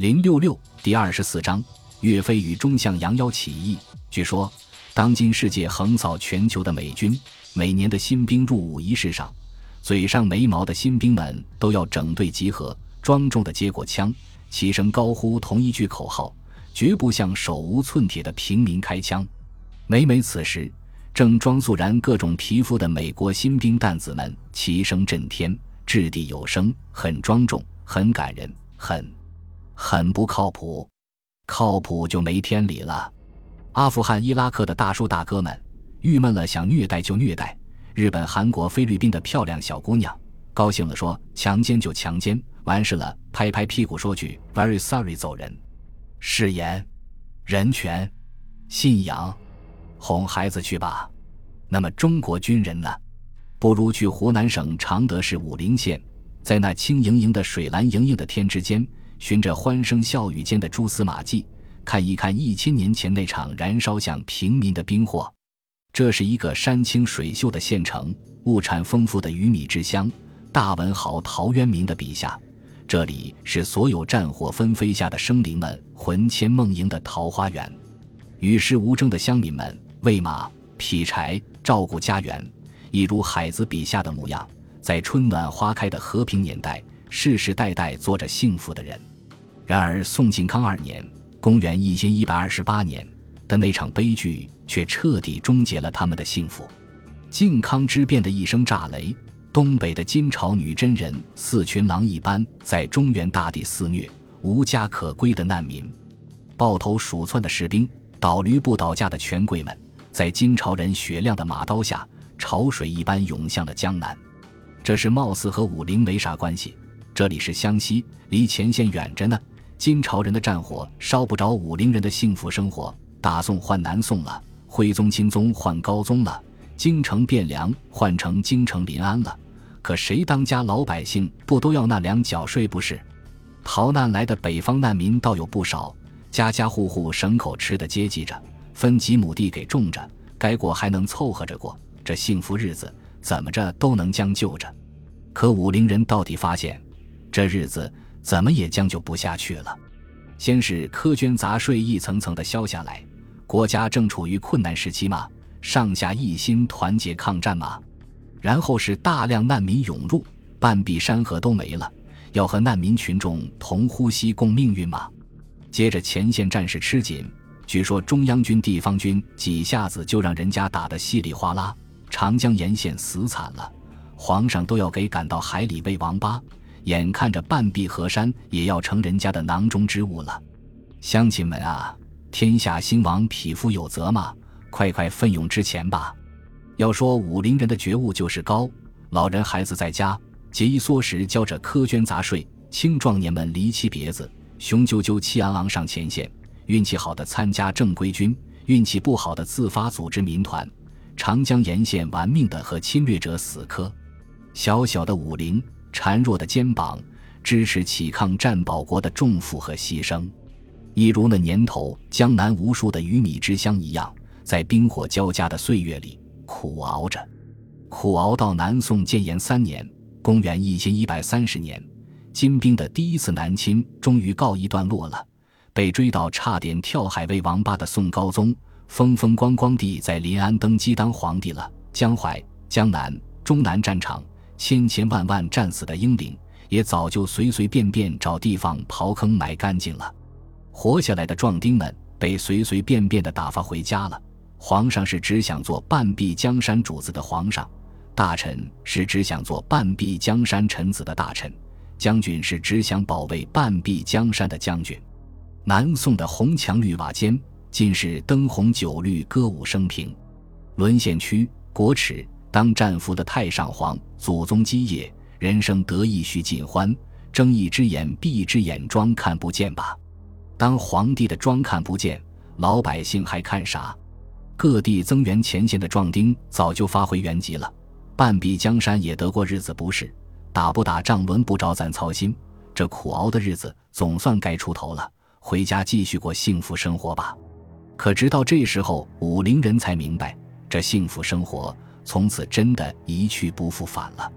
零六六第二十四章：岳飞与中相杨妖起义。据说，当今世界横扫全球的美军，每年的新兵入伍仪式上，嘴上没毛的新兵们都要整队集合，庄重的接过枪，齐声高呼同一句口号，绝不向手无寸铁的平民开枪。每每此时，正装肃然各种皮肤的美国新兵蛋子们齐声震天，掷地有声，很庄重，很感人，很。很不靠谱，靠谱就没天理了。阿富汗、伊拉克的大叔大哥们郁闷了，想虐待就虐待；日本、韩国、菲律宾的漂亮小姑娘高兴了，说强奸就强奸，完事了拍拍屁股说句 “very sorry” 走人。誓言、人权、信仰，哄孩子去吧。那么中国军人呢？不如去湖南省常德市武陵县，在那青盈盈的水蓝盈盈的天之间。循着欢声笑语间的蛛丝马迹，看一看一千年前那场燃烧向平民的兵祸。这是一个山清水秀的县城，物产丰富的鱼米之乡。大文豪陶渊明的笔下，这里是所有战火纷飞下的生灵们魂牵梦萦的桃花源。与世无争的乡民们喂马、劈柴、照顾家园，一如海子笔下的模样，在春暖花开的和平年代，世世代代做着幸福的人。然而，宋庆康二年（公元一千一百二十八年）的那场悲剧却彻底终结了他们的幸福。靖康之变的一声炸雷，东北的金朝女真人似群狼一般在中原大地肆虐，无家可归的难民，抱头鼠窜的士兵，倒驴不倒架的权贵们，在金朝人雪亮的马刀下，潮水一般涌向了江南。这事貌似和武林没啥关系，这里是湘西，离前线远着呢。金朝人的战火烧不着武陵人的幸福生活，大宋换南宋了，徽宗钦宗换高宗了，京城汴梁换成京城临安了。可谁当家老百姓不都要那粮缴税不是？逃难来的北方难民倒有不少，家家户户省口吃的接济着，分几亩地给种着，该过还能凑合着过，这幸福日子怎么着都能将就着。可武陵人到底发现，这日子。怎么也将就不下去了。先是苛捐杂税一层层的消下来，国家正处于困难时期嘛，上下一心团结抗战嘛。然后是大量难民涌入，半壁山河都没了，要和难民群众同呼吸共命运嘛。接着前线战事吃紧，据说中央军、地方军几下子就让人家打得稀里哗啦，长江沿线死惨了，皇上都要给赶到海里喂王八。眼看着半壁河山也要成人家的囊中之物了，乡亲们啊，天下兴亡，匹夫有责嘛，快快奋勇之前吧。要说武陵人的觉悟就是高，老人孩子在家节衣缩食，交着苛捐杂税；青壮年们离妻别子，雄赳赳气昂昂上前线。运气好的参加正规军，运气不好的自发组织民团。长江沿线玩命的和侵略者死磕，小小的武陵。孱弱的肩膀支持起抗战保国的重负和牺牲，一如那年头江南无数的鱼米之乡一样，在冰火交加的岁月里苦熬着，苦熬到南宋建炎三年（公元一千一百三十年），金兵的第一次南侵终于告一段落了。被追到差点跳海喂王八的宋高宗，风风光光地在临安登基当皇帝了。江淮、江南、中南战场。千千万万战死的英灵，也早就随随便便找地方刨坑埋干净了。活下来的壮丁们被随随便便的打发回家了。皇上是只想做半壁江山主子的皇上，大臣是只想做半壁江山臣子的大臣，将军是只想保卫半壁江山的将军。南宋的红墙绿瓦间，尽是灯红酒绿、歌舞升平。沦陷区、国耻。当战俘的太上皇，祖宗基业，人生得意须尽欢，睁一只眼闭一只眼，装看不见吧。当皇帝的装看不见，老百姓还看啥？各地增援前线的壮丁早就发回原籍了，半壁江山也得过日子不是？打不打仗轮不着咱操心，这苦熬的日子总算该出头了，回家继续过幸福生活吧。可直到这时候，武陵人才明白，这幸福生活。从此真的一去不复返了，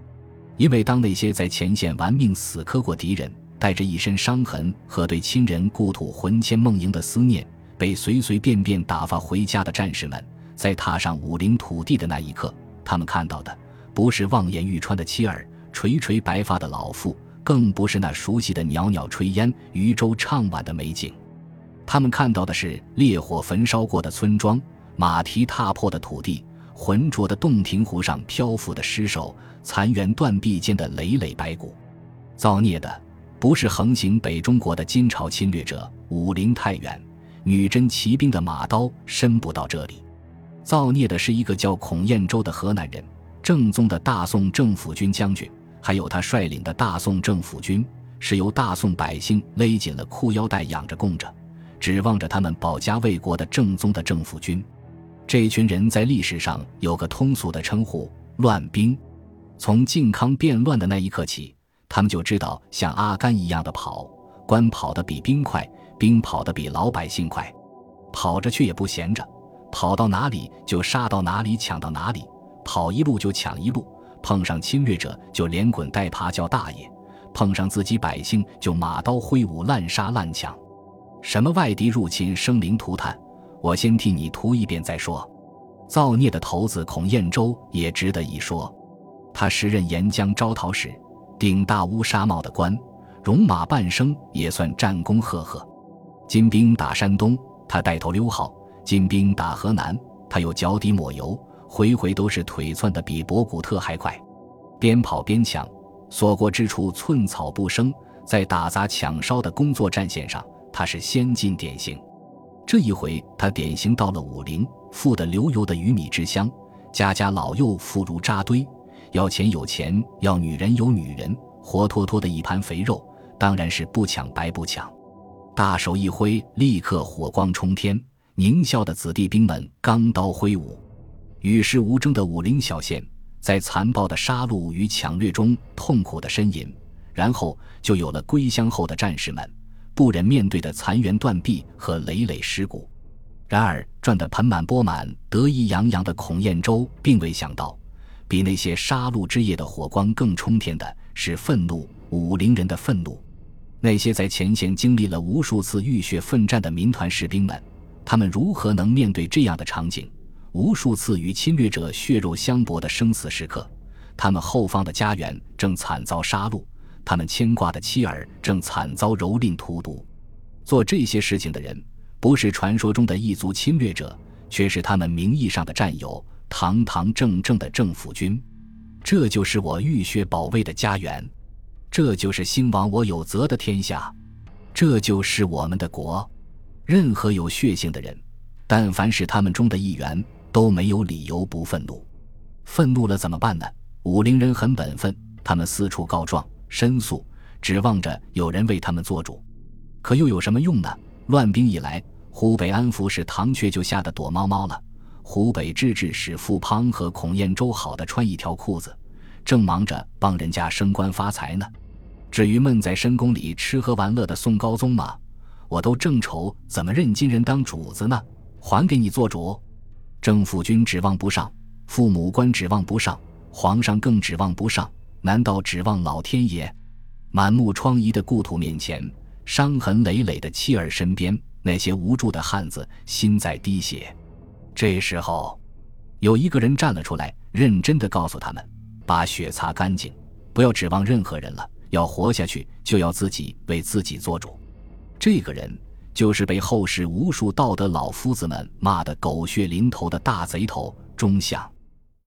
因为当那些在前线玩命死磕过敌人，带着一身伤痕和对亲人故土魂牵梦萦的思念，被随随便便打发回家的战士们，在踏上武陵土地的那一刻，他们看到的不是望眼欲穿的妻儿、垂垂白发的老妇，更不是那熟悉的袅袅炊烟、渔舟唱晚的美景。他们看到的是烈火焚烧过的村庄、马蹄踏破的土地、浑浊的洞庭湖上漂浮的尸首、残垣断壁间的累累白骨。造孽的不是横行北中国的金朝侵略者，武陵太远，女真骑兵的马刀伸不到这里。造孽的是一个叫孔彦州的河南人，正宗的大宋政府军将军，还有他率领的大宋政府军，是由大宋百姓勒紧了裤腰带养着供着。指望着他们保家卫国的正宗的政府军，这群人在历史上有个通俗的称呼——乱兵。从靖康变乱的那一刻起，他们就知道像阿甘一样的跑，官跑得比兵快，兵跑得比老百姓快，跑着却也不闲着，跑到哪里就杀到哪里，抢到哪里，跑一路就抢一路，碰上侵略者就连滚带爬叫大爷，碰上自己百姓就马刀挥舞，滥杀滥抢。什么外敌入侵生灵涂炭，我先替你涂一遍再说。造孽的头子孔彦周也值得一说，他时任沿江招讨使，顶大乌纱帽的官，戎马半生也算战功赫赫。金兵打山东，他带头溜号；金兵打河南，他又脚底抹油，回回都是腿窜得比博古特还快，边跑边抢，所过之处寸草不生，在打砸抢烧的工作战线上。他是先进典型，这一回他典型到了武陵，富得流油的鱼米之乡，家家老幼妇孺扎堆，要钱有钱，要女人有女人，活脱脱的一盘肥肉，当然是不抢白不抢。大手一挥，立刻火光冲天，狞笑的子弟兵们钢刀挥舞，与世无争的武陵小县，在残暴的杀戮与抢掠中痛苦的呻吟，然后就有了归乡后的战士们。不忍面对的残垣断壁和累累尸骨，然而赚得盆满钵满、得意洋洋的孔彦州并未想到，比那些杀戮之夜的火光更冲天的是愤怒，武陵人的愤怒。那些在前线经历了无数次浴血奋战的民团士兵们，他们如何能面对这样的场景？无数次与侵略者血肉相搏的生死时刻，他们后方的家园正惨遭杀戮。他们牵挂的妻儿正惨遭蹂躏荼毒，做这些事情的人不是传说中的异族侵略者，却是他们名义上的战友，堂堂正正的政府军。这就是我浴血保卫的家园，这就是兴亡我有责的天下，这就是我们的国。任何有血性的人，但凡是他们中的一员，都没有理由不愤怒。愤怒了怎么办呢？武陵人很本分，他们四处告状。申诉，指望着有人为他们做主，可又有什么用呢？乱兵一来，湖北安抚使唐阙就吓得躲猫猫了。湖北知制使傅滂和孔彦周好的穿一条裤子，正忙着帮人家升官发财呢。至于闷在深宫里吃喝玩乐的宋高宗嘛，我都正愁怎么认金人当主子呢？还给你做主？政府军指望不上，父母官指望不上，皇上更指望不上。难道指望老天爷？满目疮痍的故土面前，伤痕累累的妻儿身边，那些无助的汉子心在滴血。这时候，有一个人站了出来，认真的告诉他们：把血擦干净，不要指望任何人了。要活下去，就要自己为自己做主。这个人就是被后世无数道德老夫子们骂得狗血淋头的大贼头钟响。